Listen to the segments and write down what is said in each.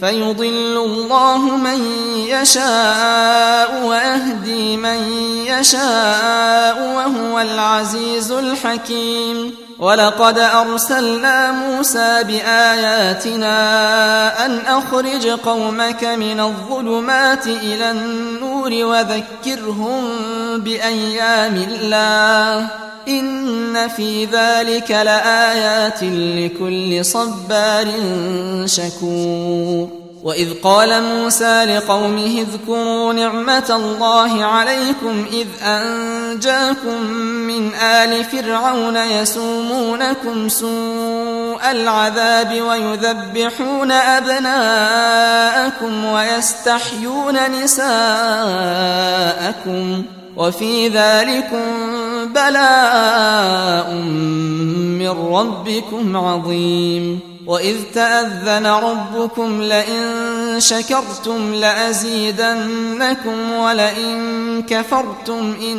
فيضل الله من يشاء ويهدي من يشاء وهو العزيز الحكيم. ولقد أرسلنا موسى بآياتنا أن أخرج قومك من الظلمات إلى النور وذكرهم بأيام الله. إن في ذلك لآيات لكل صبار شكور. وإذ قال موسى لقومه اذكروا نعمة الله عليكم إذ أنجاكم من آل فرعون يسومونكم سوء العذاب ويذبحون أبناءكم ويستحيون نساءكم. وفي ذلكم بلاء من ربكم عظيم. وإذ تأذن ربكم لئن شكرتم لأزيدنكم ولئن كفرتم إن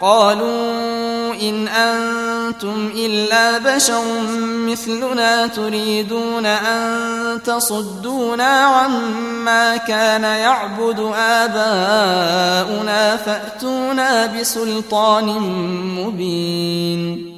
قالوا إن أنتم إلا بشر مثلنا تريدون أن تصدونا عما كان يعبد آباؤنا فأتونا بسلطان مبين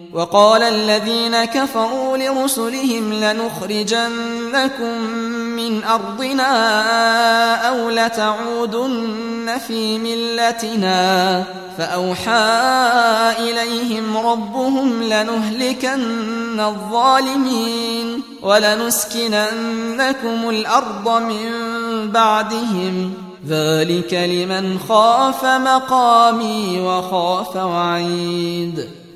وقال الذين كفروا لرسلهم لنخرجنكم من أرضنا أو لتعودن في ملتنا فأوحى إليهم ربهم لنهلكن الظالمين ولنسكننكم الأرض من بعدهم. ذلك لمن خاف مقامي وخاف وعيد.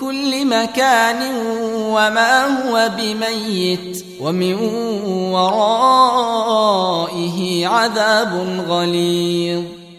كل مكان وما هو بميت ومن ورائه عذاب غليظ.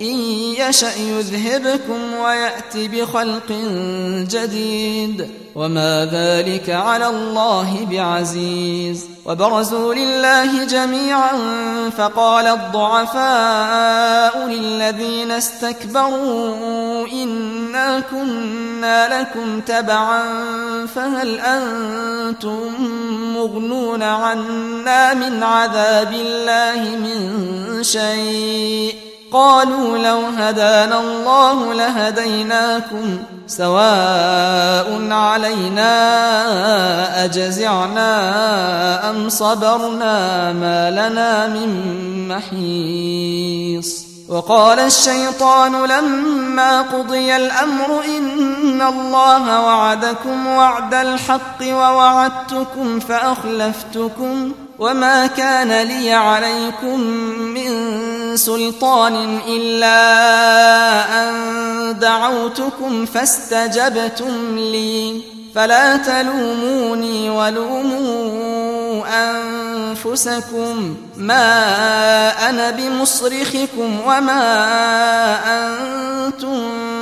إن يشأ يذهبكم ويأت بخلق جديد. وما ذلك على الله بعزيز. وبرزوا لله جميعا فقال الضعفاء للذين استكبروا إنا كنا لكم تبعا فهل أنتم مغنون عنا من عذاب الله من شيء؟ قالوا لو هدانا الله لهديناكم سواء علينا أجزعنا أم صبرنا ما لنا من محيص. وقال الشيطان لما قضي الأمر إن الله وعدكم وعد الحق ووعدتكم فأخلفتكم وما كان لي عليكم من سلطان إلا أن دعوتكم فاستجبتم لي. فلا تلوموني ولوموا أنفسكم ما أنا بمصرخكم وما أنتم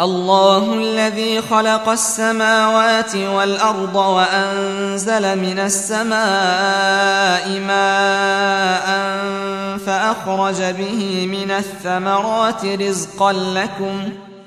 الله الذي خلق السماوات والأرض وأنزل من السماء ماء فأخرج به من الثمرات رزقا لكم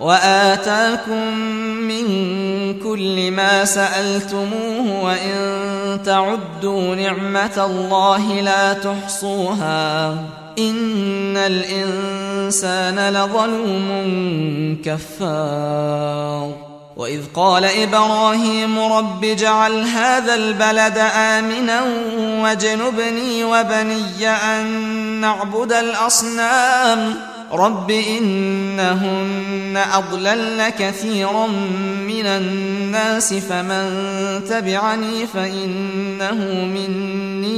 وآتاكم من كل ما سألتموه وإن تعدوا نعمة الله لا تحصوها. إن الإنسان لظلوم كفار. وإذ قال إبراهيم رب اجعل هذا البلد آمنا واجنبني وبني أن نعبد الأصنام. رب إنهن أضللن كثيرا من الناس فمن تبعني فإنه مني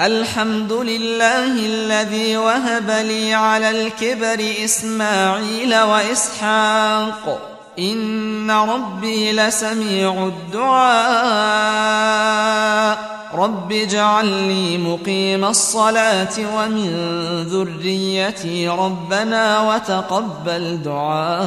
الحمد لله الذي وهب لي على الكبر إسماعيل وإسحاق. إن ربي لسميع الدعاء. رب اجعل لي مقيم الصلاة ومن ذريتي ربنا وتقبل دعاء.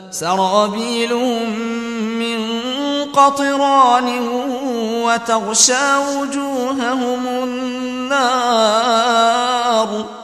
سرابيلهم من قطران وتغشى وجوههم النار.